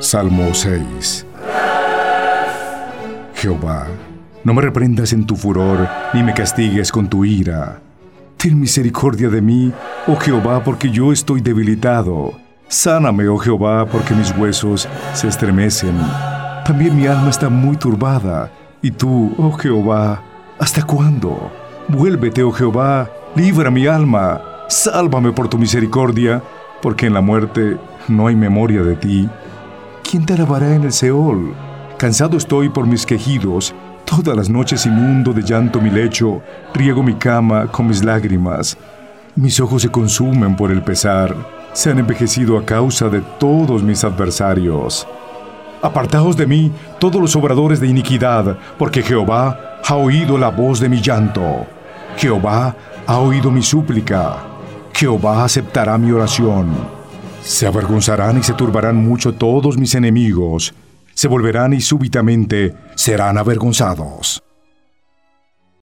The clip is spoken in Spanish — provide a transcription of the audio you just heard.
Salmo 6 Jehová, no me reprendas en tu furor, ni me castigues con tu ira. Ten misericordia de mí, oh Jehová, porque yo estoy debilitado. Sáname, oh Jehová, porque mis huesos se estremecen. También mi alma está muy turbada. Y tú, oh Jehová, ¿hasta cuándo? Vuélvete, oh Jehová, libra mi alma. Sálvame por tu misericordia, porque en la muerte no hay memoria de ti. ¿Quién te alabará en el Seol? Cansado estoy por mis quejidos. Todas las noches inundo de llanto mi lecho, riego mi cama con mis lágrimas. Mis ojos se consumen por el pesar, se han envejecido a causa de todos mis adversarios. Apartaos de mí todos los obradores de iniquidad, porque Jehová ha oído la voz de mi llanto. Jehová ha oído mi súplica. Jehová aceptará mi oración. Se avergonzarán y se turbarán mucho todos mis enemigos. Se volverán y súbitamente serán avergonzados.